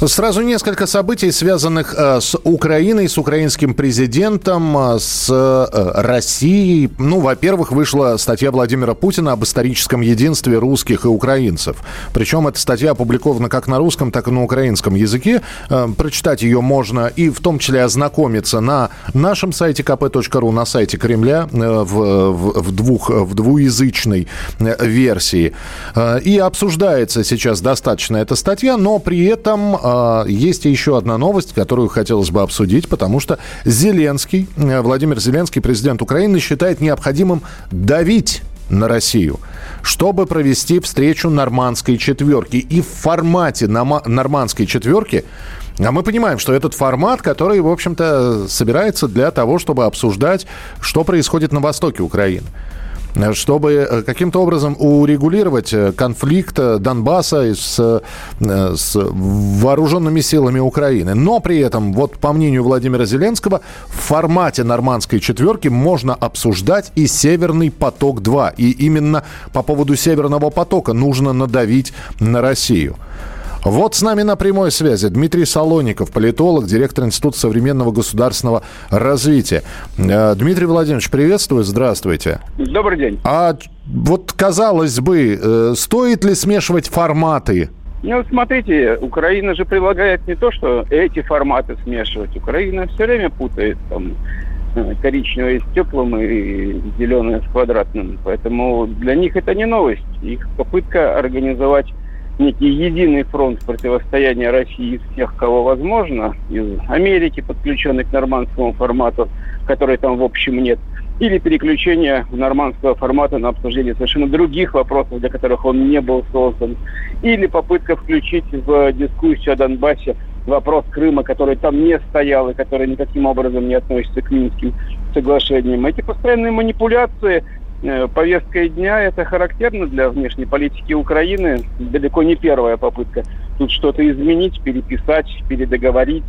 Сразу несколько событий, связанных э, с Украиной, с украинским президентом, э, с э, Россией. Ну, во-первых, вышла статья Владимира Путина об историческом единстве русских и украинцев. Причем эта статья опубликована как на русском, так и на украинском языке. Прочитать ее можно и в том числе ознакомиться на нашем сайте kp.ru, на сайте Кремля в, в, двух, в двуязычной версии. И обсуждается сейчас достаточно эта статья, но при этом а, есть еще одна новость, которую хотелось бы обсудить, потому что Зеленский, э, Владимир Зеленский, президент Украины, считает необходимым давить на Россию, чтобы провести встречу нормандской четверки. И в формате нормандской четверки а мы понимаем, что этот формат, который, в общем-то, собирается для того, чтобы обсуждать, что происходит на востоке Украины чтобы э, каким-то образом урегулировать э, конфликт э, Донбасса с, с вооруженными силами Украины. Но при этом, вот по мнению Владимира Зеленского, в формате нормандской четверки можно обсуждать и Северный поток-2. И именно по поводу Северного потока нужно надавить на Россию. Вот с нами на прямой связи Дмитрий Солоников, политолог, директор Института современного государственного развития. Э, Дмитрий Владимирович, приветствую, здравствуйте. Добрый день. А вот казалось бы, э, стоит ли смешивать форматы ну, смотрите, Украина же предлагает не то, что эти форматы смешивать. Украина все время путает там э, коричневое с теплым и зеленое с квадратным. Поэтому для них это не новость. Их попытка организовать некий единый фронт противостояния России из всех, кого возможно, из Америки, подключенной к нормандскому формату, который там в общем нет, или переключение нормандского формата на обсуждение совершенно других вопросов, для которых он не был создан, или попытка включить в дискуссию о Донбассе вопрос Крыма, который там не стоял и который никаким образом не относится к Минским соглашениям. Эти постоянные манипуляции повесткой дня. Это характерно для внешней политики Украины. Далеко не первая попытка тут что-то изменить, переписать, передоговорить.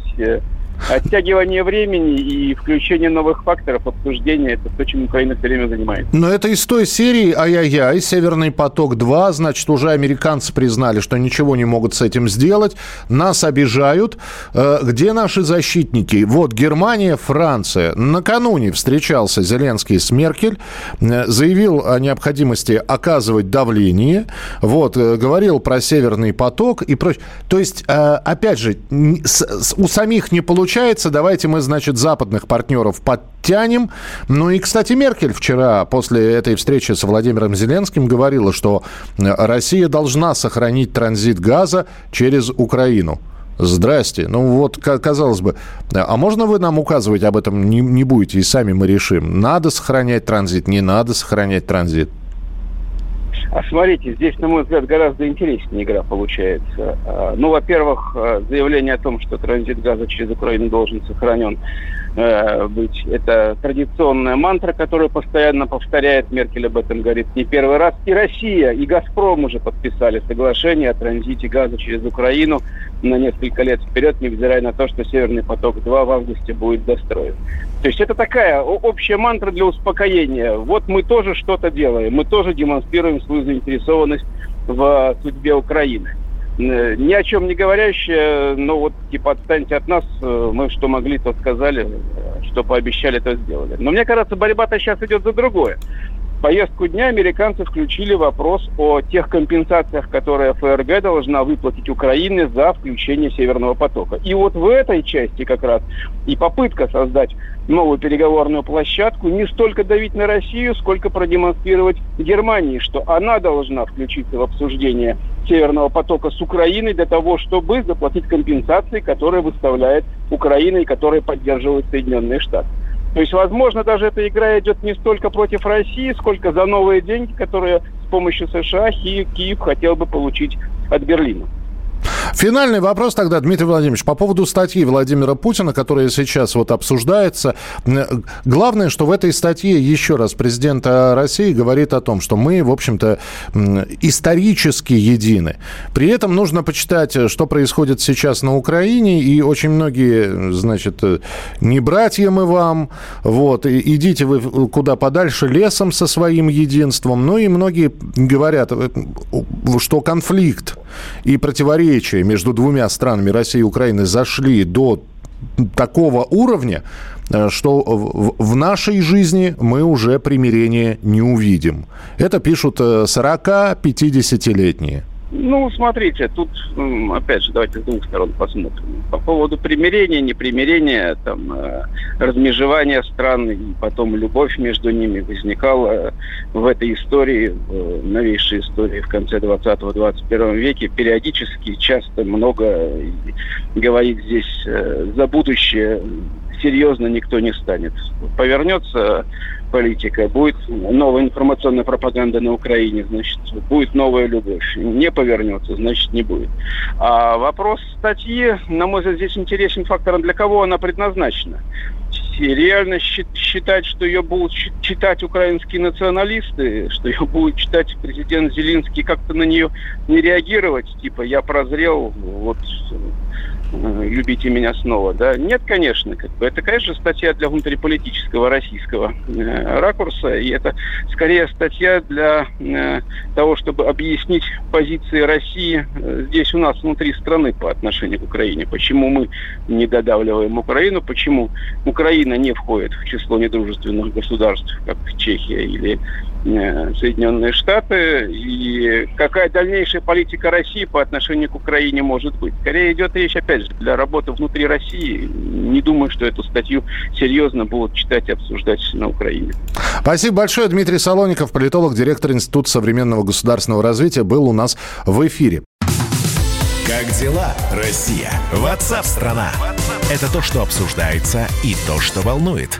Оттягивание времени и включение новых факторов обсуждения – это то, чем Украина все время занимается. Но это из той серии «Ай-яй-яй», «Северный поток-2», значит, уже американцы признали, что ничего не могут с этим сделать, нас обижают. Э, где наши защитники? Вот Германия, Франция. Накануне встречался Зеленский с Меркель, э, заявил о необходимости оказывать давление, вот, э, говорил про «Северный поток» и прочее. То есть, опять же, у самих не получилось получается, давайте мы, значит, западных партнеров подтянем. Ну и, кстати, Меркель вчера после этой встречи с Владимиром Зеленским говорила, что э, Россия должна сохранить транзит газа через Украину. Здрасте. Ну вот, казалось бы, а можно вы нам указывать об этом не, не будете, и сами мы решим, надо сохранять транзит, не надо сохранять транзит? А смотрите, здесь, на мой взгляд, гораздо интереснее игра получается. А, ну, во-первых, а, заявление о том, что транзит газа через Украину должен сохранен э, быть. Это традиционная мантра, которую постоянно повторяет. Меркель об этом говорит не первый раз. И Россия, и «Газпром» уже подписали соглашение о транзите газа через Украину на несколько лет вперед, невзирая на то, что «Северный поток-2» в августе будет достроен. То есть это такая общая мантра для успокоения. Вот мы тоже что-то делаем, мы тоже демонстрируем свою заинтересованность в судьбе Украины. Э, ни о чем не говорящая, но вот типа отстаньте от нас, э, мы что могли, то сказали, что пообещали, то сделали. Но мне кажется, борьба-то сейчас идет за другое. Повестку дня американцы включили вопрос о тех компенсациях, которые ФРГ должна выплатить Украине за включение Северного потока. И вот в этой части как раз и попытка создать новую переговорную площадку, не столько давить на Россию, сколько продемонстрировать Германии, что она должна включиться в обсуждение Северного потока с Украиной для того, чтобы заплатить компенсации, которые выставляет Украина и которые поддерживают Соединенные Штаты. То есть, возможно, даже эта игра идет не столько против России, сколько за новые деньги, которые с помощью США Киев, хотел бы получить от Берлина. Финальный вопрос тогда, Дмитрий Владимирович, по поводу статьи Владимира Путина, которая сейчас вот обсуждается. Главное, что в этой статье, еще раз, президент России говорит о том, что мы, в общем-то, исторически едины. При этом нужно почитать, что происходит сейчас на Украине, и очень многие, значит, не братья мы вам, вот, идите вы куда подальше лесом со своим единством. Ну и многие говорят, э, что конфликт и противоречия между двумя странами России и Украины зашли до такого уровня, э, что в нашей жизни мы уже примирения не увидим. Это пишут 40-50-летние. Э, ну, смотрите, тут, опять же, давайте с двух сторон посмотрим. По поводу примирения, непримирения, там, э, размежевания стран и потом любовь между ними возникала в этой истории, в новейшей истории в конце 20-21 веке. Периодически, часто, много говорить здесь э, за будущее серьезно никто не станет. Повернется политика, будет новая информационная пропаганда на Украине, значит, будет новая любовь. Не повернется, значит, не будет. А вопрос статьи, на мой взгляд, здесь интересен фактором, для кого она предназначена. Реально считать, что ее будут читать украинские националисты, что ее будет читать президент Зеленский, как-то на нее не реагировать, типа я прозрел, вот любите меня снова, да? Нет, конечно, как бы это, конечно, статья для внутриполитического российского э, ракурса, и это скорее статья для э, того, чтобы объяснить позиции России э, здесь у нас внутри страны по отношению к Украине, почему мы не додавливаем Украину, почему Украина не входит в число недружественных государств, как Чехия или Э, Соединенные Штаты и какая дальнейшая политика России по отношению к Украине может быть. Скорее идет речь, опять же, для работы внутри России. Не думаю, что эту статью серьезно будут читать и обсуждать на Украине. Спасибо большое. Дмитрий Солоников, политолог, директор Института современного государственного развития, был у нас в эфире. Как дела, Россия? Ватсап-страна! Это то, что обсуждается и то, что волнует.